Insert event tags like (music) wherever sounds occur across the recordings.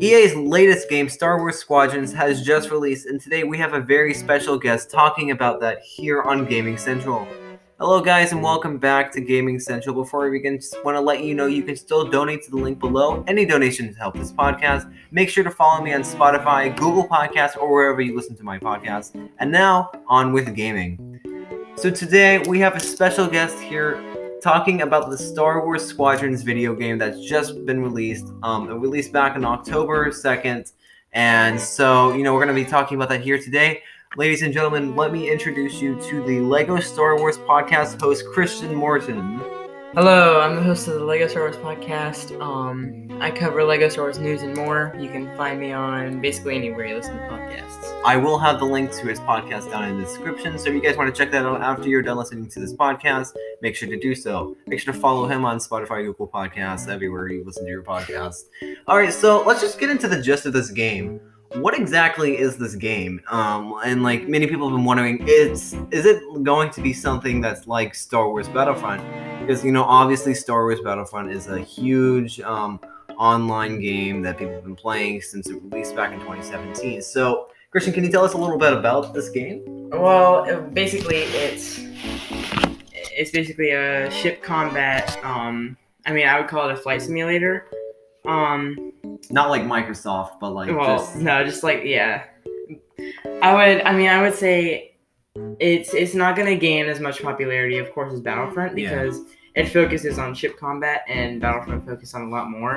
EA's latest game, Star Wars Squadrons, has just released, and today we have a very special guest talking about that here on Gaming Central. Hello, guys, and welcome back to Gaming Central. Before we begin, just want to let you know you can still donate to the link below. Any donation to help this podcast. Make sure to follow me on Spotify, Google Podcasts, or wherever you listen to my podcast. And now, on with gaming. So today we have a special guest here talking about the Star Wars Squadrons video game that's just been released. Um, it released back on October 2nd. And so, you know, we're going to be talking about that here today. Ladies and gentlemen, let me introduce you to the Lego Star Wars podcast host, Christian Morton. Hello, I'm the host of the Lego Star Wars podcast. Um, I cover Lego Star Wars news and more. You can find me on basically anywhere you listen to podcasts. I will have the link to his podcast down in the description. So if you guys want to check that out after you're done listening to this podcast, make sure to do so. Make sure to follow him on Spotify, Google Podcasts, everywhere you listen to your podcast. All right, so let's just get into the gist of this game. What exactly is this game? Um, and like many people have been wondering, it's is it going to be something that's like Star Wars Battlefront? Because you know, obviously, Star Wars Battlefront is a huge um, online game that people have been playing since it released back in 2017. So, Christian, can you tell us a little bit about this game? Well, basically, it's it's basically a ship combat. Um, I mean, I would call it a flight simulator. Um, Not like Microsoft, but like well, just no, just like yeah. I would. I mean, I would say it's it's not gonna gain as much popularity, of course, as Battlefront Yeah. because it focuses on ship combat and Battlefront focuses on a lot more.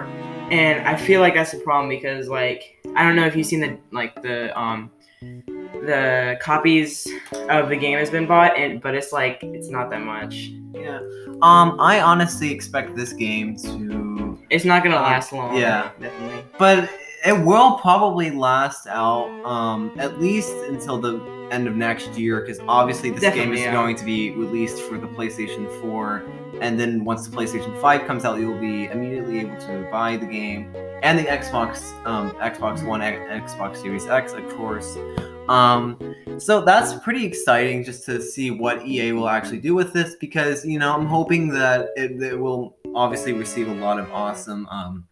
And I feel like that's the problem because like I don't know if you've seen the like the um the copies of the game has been bought and but it's like it's not that much. yeah. Um, I honestly expect this game to, It's not gonna Uh, last long. yeah. definitely. but it will probably last out um at least until the end of next year because obviously this game is yeah. going to be released for the PlayStation 4 and then once the PlayStation 5 comes out you'll be immediately able to buy the game and the Xbox um Xbox One X, Xbox Series X of course um so that's pretty exciting just to see what EA will actually do with this because you know I'm hoping that it, it will obviously receive a lot of awesome um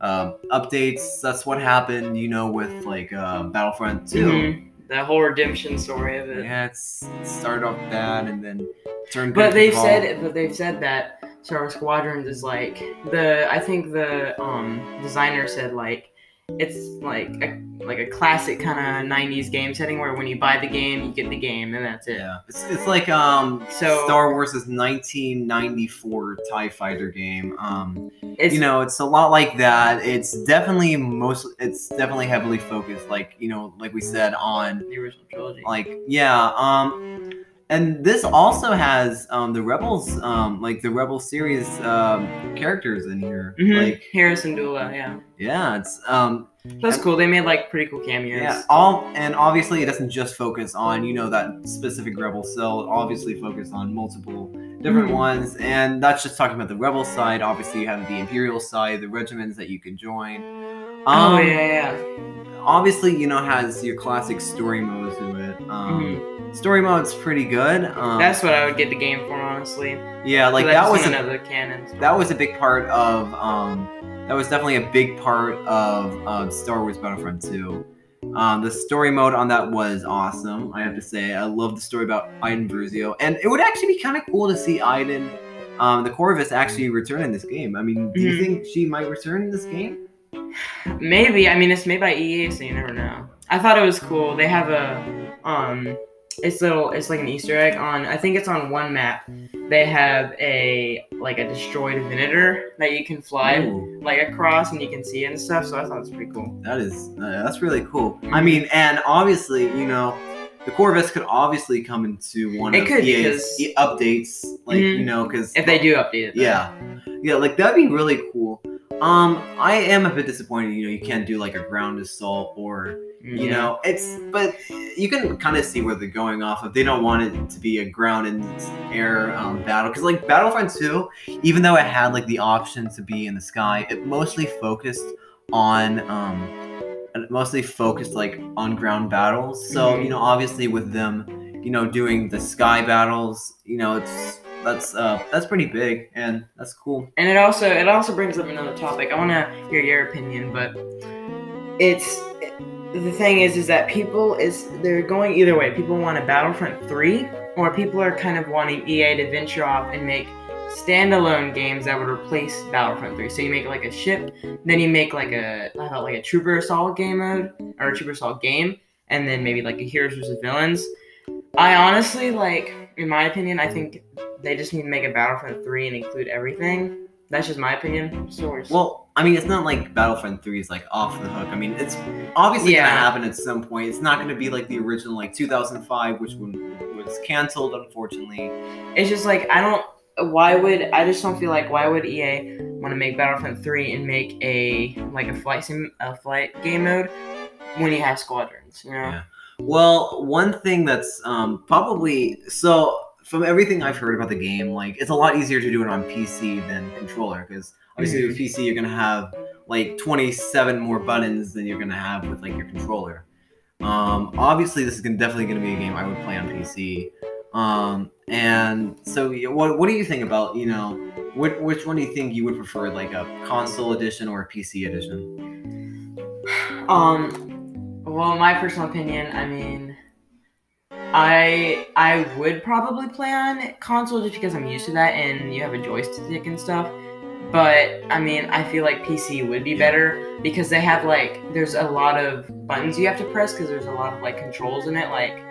uh, updates. That's what happened, you know, with like uh, Battlefront 2. Mhm. The whole redemption story of it. Yeah, it's it started off bad and then turned. But good they've said, but they've said that Star Wars Squadrons is like the. I think the um designer said like it's like a like a classic kind of '90s game setting where when you buy the game, you get the game, and that's it. Yeah, it's, it's like um So- Star Wars' is 1994 Tie Fighter game. Um, you know, it's a lot like that. It's definitely most. It's definitely heavily focused, like you know, like we said on the original trilogy. like yeah um and this also has um the rebels um like the rebel series um characters in here Mhm. like Hera Syndulla, yeah, yeah it's um that's cool. They made like pretty cool cameos. yeah all and obviously it doesn't just focus on you know that specific rebel cell it obviously focus on multiple different Mhm. ones and that's just talking about the rebel side obviously you have the imperial side the regiments that you can join oh Um, yeah, yeah. Obviously you know has your classic story modes to it um Mhm. story mode's pretty good um That's what I would get the game for, honestly. Yeah, like that was another canon. that was a big part of um that was definitely a big part of uh, Star Wars Battlefront 2. Um, the story mode on that was awesome. I have to say, I love the story about Iden Versio, and it would actually be kind of cool to see Iden, um, the Corvus, actually return in this game. I mean, do you Mhm. think she might return in this game? Maybe. I mean, it's made by EA, so you never know. I thought it was cool. They have a um, it's little. It's like an Easter egg on. I think it's on one map. They have a like a destroyed Venator that you can fly Ooh, like across, and you can see it and stuff. So I thought it was pretty cool. that is uh, that's really cool. I mean, and obviously, you know. The Corvus could obviously come into one It of could, EA's updates, like Mhm. you know, because If they do update it. though. Yeah, yeah, like that'd be really cool. Um, I am a bit disappointed. You know, you can't do like a ground assault or you Yeah. know, it's but you can kind of see where they're going off of. They don't want it to be a ground and air um, battle because like Battlefront 2, even though it had like the option to be in the sky, it mostly focused on um, mostly focused like on ground battles. So Mhm. you know, obviously with them, you know, doing the sky battles, you know, it's that's uh that's pretty big and that's cool. And it also it also brings up another topic. I want to hear your opinion, but it's the thing is is that people is they're going either way. People want a Battlefront 3 or people are kind of wanting EA to venture off and make standalone games that would replace Battlefront 3. So you make like a ship, then you make like a I thought like a Trooper Assault game mode or a Trooper Assault game, and then maybe like a Heroes versus Villains. I honestly like, in my opinion, I think they just need to make a Battlefront 3 and include everything. That's just my opinion. Source. Well, I mean, it's not like Battlefront 3 is like off the hook. I mean, it's obviously Yeah. gonna happen at some point. It's not gonna be like the original like 2005, which was canceled, unfortunately. it's just like I don't. Why would I just don't feel like why would EA want to make Battlefront 3 and make a like a flight sim a flight game mode when you have squadrons? You know. Yeah. Well, one thing that's um, probably so from everything I've heard about the game, like it's a lot easier to do it on PC than controller because obviously with PC you're gonna have like 27 more buttons than you're gonna have with like your controller. Um, obviously, this is gonna, definitely gonna be a game I would play on PC. Um, and so, what what do you think about you know which which one do you think you would prefer, like a console edition or a PC edition? Um, well, my personal opinion, I mean, I I would probably play on console just because I'm used to that, and you have a joystick and stuff. But I mean, I feel like PC would be better because they have like there's a lot of buttons you have to press because there's a lot of like controls in it. Like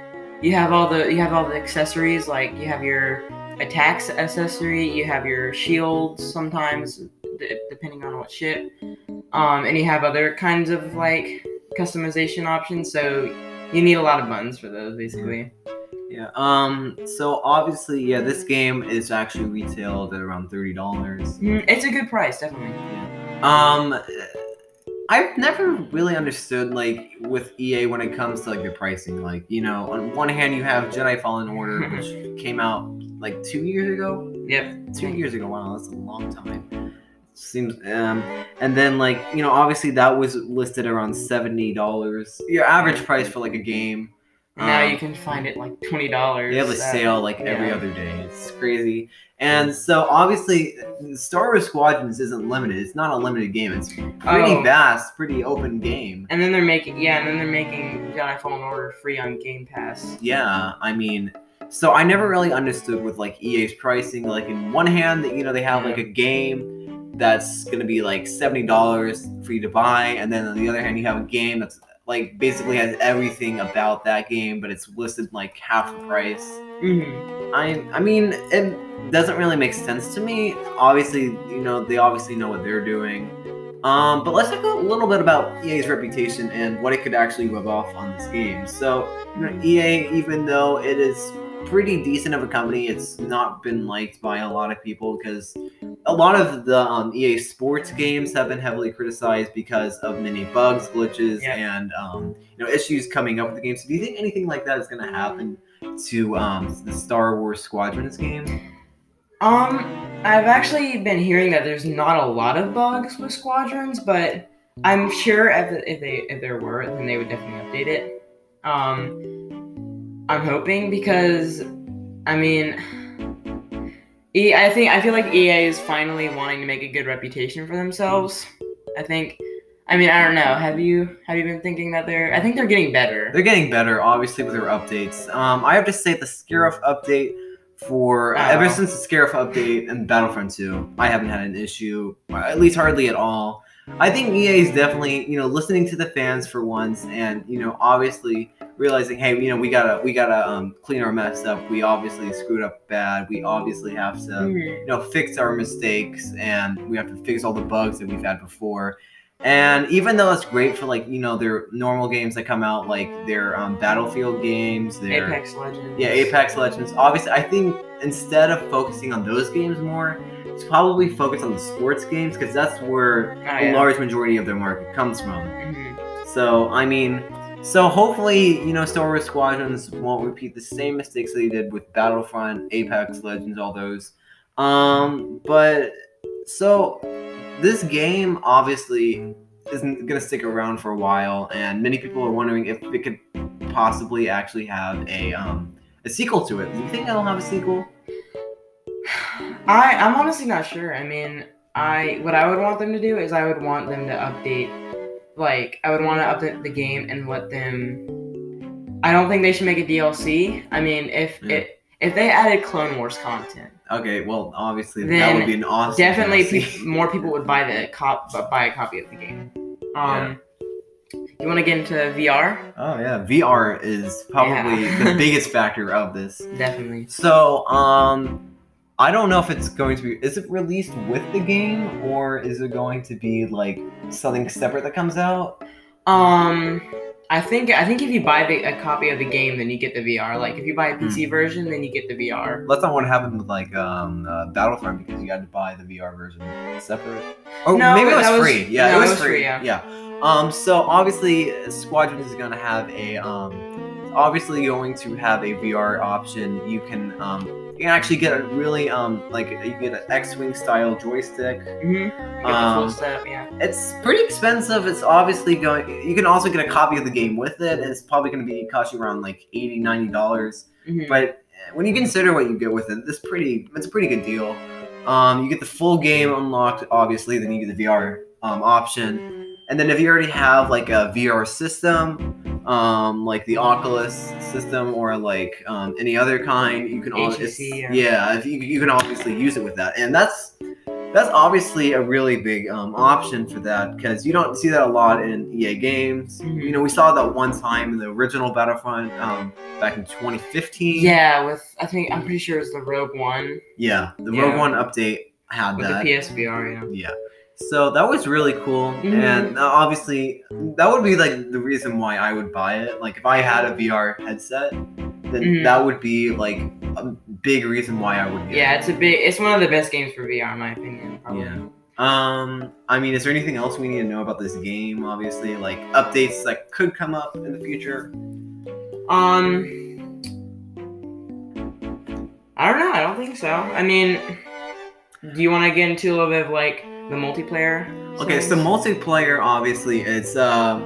you have all the you have all the accessories. Like you have your attacks accessory, you have your shields sometimes d- depending on what ship um, and you have other kinds of like customization options. So you need a lot of buttons for those, basically. Yeah. Um. So obviously, yeah, this game is actually retailed at around thirty dollars. Mm, It's a good price, definitely. Um. I've never really understood like with EA when it comes to like the pricing. Like you know, on one hand you have Jedi Fallen Order, which (laughs) came out like two years ago. Yep. Two years ago. Wow, that's a long time. Seems. Um. And then like you know, obviously that was listed around seventy dollars. Your average price for like a game. Now Um, you can find it like twenty dollars. They have a sale like every yeah. other day. It's crazy. And so obviously Star Wars Squadrons isn't limited. It's not a limited game. It's pretty Oh. vast, pretty open game. And then they're making yeah, and then they're making Jedi Fallen Order free on Game Pass. Yeah, I mean so I never really understood with like EA's pricing. Like in one hand that you know they have like a game that's gonna be like seventy dollars for you to buy, and then on the other hand you have a game that's like basically has everything about that game, but it's listed like half the price. Mm-hmm. I I mean, it doesn't really make sense to me. Obviously, you know, they obviously know what they're doing. Um, but let's talk a little bit about EA's reputation and what it could actually rub off on this game. So, you know, EA, even though it is pretty decent of a company, it's not been liked by a lot of people because a lot of the um, EA Sports games have been heavily criticized because of many bugs, glitches, Yeah. and um, you know issues coming up with the game. So, do you think anything like that is going to happen to um, the Star Wars Squadrons game? Um, I've actually been hearing that there's not a lot of bugs with Squadrons, but I'm sure if, if they if there were, then they would definitely update it. Um, I'm hoping because, I mean, E I think I feel like EA is finally wanting to make a good reputation for themselves. I think. I mean, I don't know. Have you have you been thinking that they're? I think they're getting better. They're getting better, obviously, with their updates. Um, I have to say the Scarif update for Oh. ever since the Scarif update and Battlefront 2, I haven't had an issue, at least hardly at all. I think EA is definitely, you know, listening to the fans for once, and you know, obviously realizing, hey, you know, we gotta, we gotta um, clean our mess up. We obviously screwed up bad. We obviously have to, Mhm. you know, fix our mistakes and we have to fix all the bugs that we've had before. And even though it's great for like, you know, their normal games that come out, like their um, Battlefield games, their Apex Legends. yeah, Apex Legends. Obviously, I think instead of focusing on those games more, probably focus on the sports games because that's where Oh, a large majority of their market comes from. Mhm. So, I mean, so hopefully, you know, Star Wars Squadrons won't repeat the same mistakes that they did with Battlefront, Apex Legends, all those. Um, but so this game obviously isn't gonna stick around for a while, and many people are wondering if it could possibly actually have a um a sequel to it. Do you think it'll have a sequel? I I'm honestly not sure. I mean, I what I would want them to do is I would want them to update like I would want to update the game and let them. I don't think they should make a DLC. I mean, if Yeah. it if they added Clone Wars content, Okay, well, obviously that would be an awesome. definitely pe- more people would buy the cop buy a copy of the game. Um, you want to get into VR? Oh yeah, VR is probably Yeah. the (laughs) biggest factor of this. Definitely. So, um, I don't know if it's going to be. Is it released with the game, or is it going to be like something separate that comes out? Um, I think I think if you buy the, a copy of the game, then you get the VR. Like if you buy a PC Hmm. version, then you get the VR. That's not what happened with like um uh, Battlefront because you had to buy the VR version separate. Oh, No, maybe it was, was- free. Yeah, no, it was, free. yeah. yeah. Um, so obviously, Squadron is gonna have a um, obviously going to have a VR option. You can um, you can actually get a really um, like you get an X-wing style joystick. Mm-hmm. You get the Um, yeah. It's pretty expensive. It's obviously going. You can also get a copy of the game with it, and it's probably going to be cost you around like 80 90 dollars. Mhm. But when you consider what you get with it, it's pretty. It's a pretty good deal. Um, you get the full game unlocked, obviously. Then you get the VR um, option, and then if you already have like a VR system, um, like the Oculus system or like um, any other kind, you can. al- it's- HTC, yeah. yeah, you, you can obviously use it with that, and that's that's obviously a really big um, option for that because you don't see that a lot in EA games. Mhm. You know, we saw that one time in the original Battlefront um, back in 2015. Yeah, with I think I'm pretty sure it's the Rogue One Yeah, the Yeah. Rogue One update had that. with that. the PSVR. Yeah. yeah. So that was really cool, Mhm. and uh, obviously that would be like the reason why I would buy it. Like if I had a VR headset, then Mhm. that would be like a big reason why I would Yeah, it. it's a big. It's one of the best games for VR, in my opinion. Probably. Yeah. Um, I mean, is there anything else we need to know about this game? Obviously, like updates that could come up in the future. Um, I don't know. I don't think so. I mean, do you want to get into a little bit of like the multiplayer? Okay, so multiplayer, obviously, it's uh,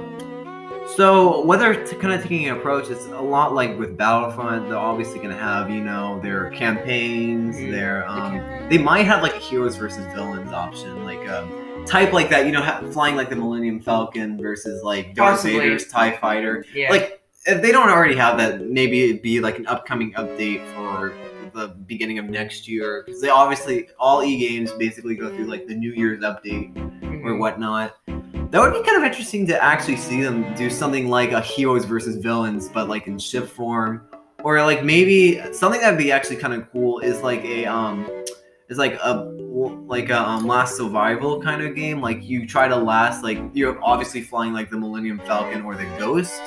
so whether to kind of taking an approach, it's a lot like with Battlefront. They're obviously gonna have you know their campaigns, Mhm. their um, they might have like a heroes versus villains option, like um, type like that. You know, ha- flying like the Millennium Falcon versus like Darth Possibly. Vader's Tie Fighter. yeah. Like if they don't already have that, maybe it'd be like an upcoming update for the beginning of next year because they obviously all e games basically go through like the New Year's update Mhm. or whatnot. That would be kind of interesting to actually see them do something like a heroes versus villains, but like in ship form, or like maybe something that'd be actually kind of cool is like a um, is like a like a um, last survival kind of game. Like you try to last, like you're obviously flying like the Millennium Falcon or the Ghost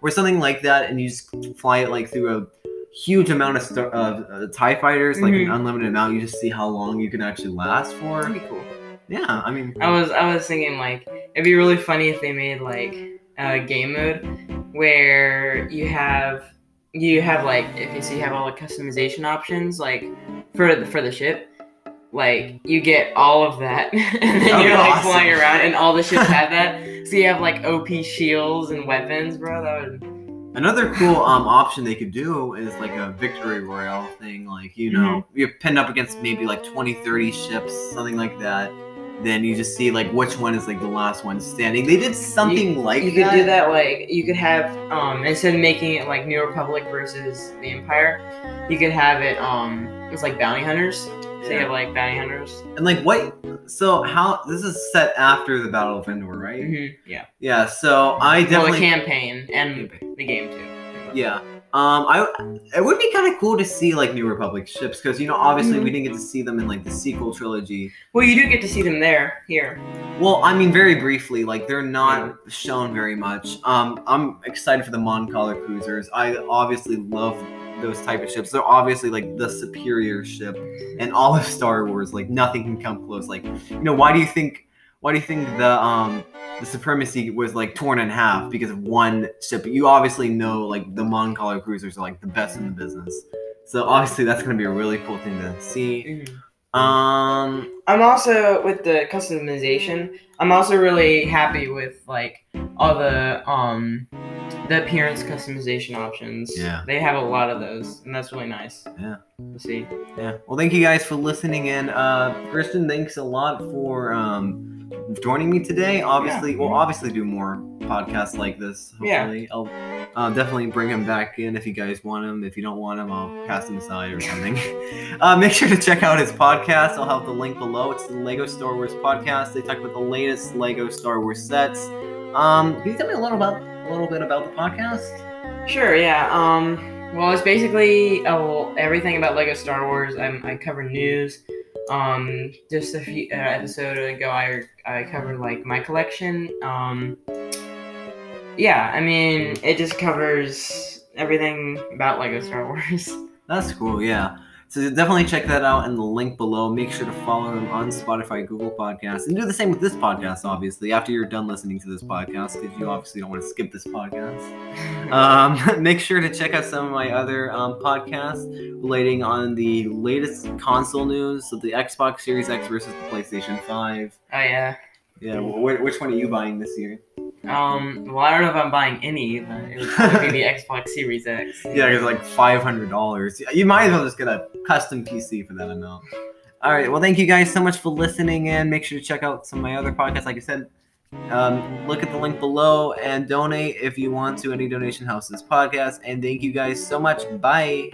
or something like that, and you just fly it like through a huge amount of star- uh, uh, Tie fighters, like an Mhm. unlimited amount. You just see how long you can actually last for. That'd be cool. Yeah, I mean, I was I was thinking like it'd be really funny if they made like a game mode where you have you have like if you see you have all the customization options like for the, for the ship like you get all of that (laughs) and then That'd you're like awesome. flying around and all the ships (laughs) have that so you have like op shields and weapons bro that would Another cool um option they could do is like a victory royale thing, like you know, Mm-hmm. you're pinned up against maybe like 20, 30 ships, something like that. Then you just see like which one is like the last one standing. They did something like you could do that like you could have um instead of making it like New Republic versus the Empire, you could have it um it's like bounty hunters. So you have like bounty hunters. And like what? So how? This is set after the Battle of Endor, right? hmm Yeah. Yeah. So I Well, the definitely. campaign and the game too. Yeah. Um, I it would be kind of cool to see like New Republic ships because you know obviously we Mhm. didn't get to see them in like the sequel trilogy. Well, you do get to see them there here. Well, I mean, very briefly, like they're not shown very much. Um, I'm excited for the Mon Cala cruisers. I obviously love those type of ships. They're obviously like the superior ship in all of Star Wars. Like nothing can come close. Like you know, why do you think? Why do you think the um the supremacy was like torn in half because of one ship? You obviously know like the Mon Cala cruisers are like the best in the business. So obviously that's gonna be a really cool thing to see. Um, I'm also with the customization. I'm also really happy with like all the um the appearance customization options. Yeah. They have a lot of those, and that's really nice. Yeah. To see. Yeah. Well, thank you guys for listening in. Uh, Christian, thanks a lot for um, joining me today. Obviously, we'll obviously do more podcasts like this. Yeah. Hopefully, I'll uh, definitely bring him back in if you guys want him. If you don't want him, I'll cast him aside or something. (laughs) uh, make sure to check out his podcast. I'll have the link below. It's the Lego Star Wars podcast. They talk about the latest Lego Star Wars sets. Um, can you tell me a little about a little bit about the podcast? Sure. Yeah. Um. Well, it's basically uh, everything about Lego Star Wars. I'm, I cover news. Um, just a few uh, episode ago, I I covered like my collection. Um, yeah, I mean, it just covers everything about Lego Star Wars. (laughs) That's cool, yeah. So definitely check that out in the link below. Make sure to follow them on Spotify, Google Podcasts, and do the same with this podcast, obviously, after you're done listening to this podcast, because you obviously don't want to skip this podcast. (laughs) Um, (laughs) make sure to check out some of my other um, podcasts relating on the latest console news so the Xbox Series X versus the PlayStation 5. oh yeah. Yeah, wh- which one are you buying this year? Um. Well, I don't know if I'm buying any, but it would probably be the (laughs) Xbox Series X. Yeah, it's like five hundred dollars. You might as well just get a custom PC for that amount. All right. Well, thank you guys so much for listening in. Make sure to check out some of my other podcasts. Like I said, um, look at the link below and donate if you want to. Any donation helps this podcast. And thank you guys so much. Bye.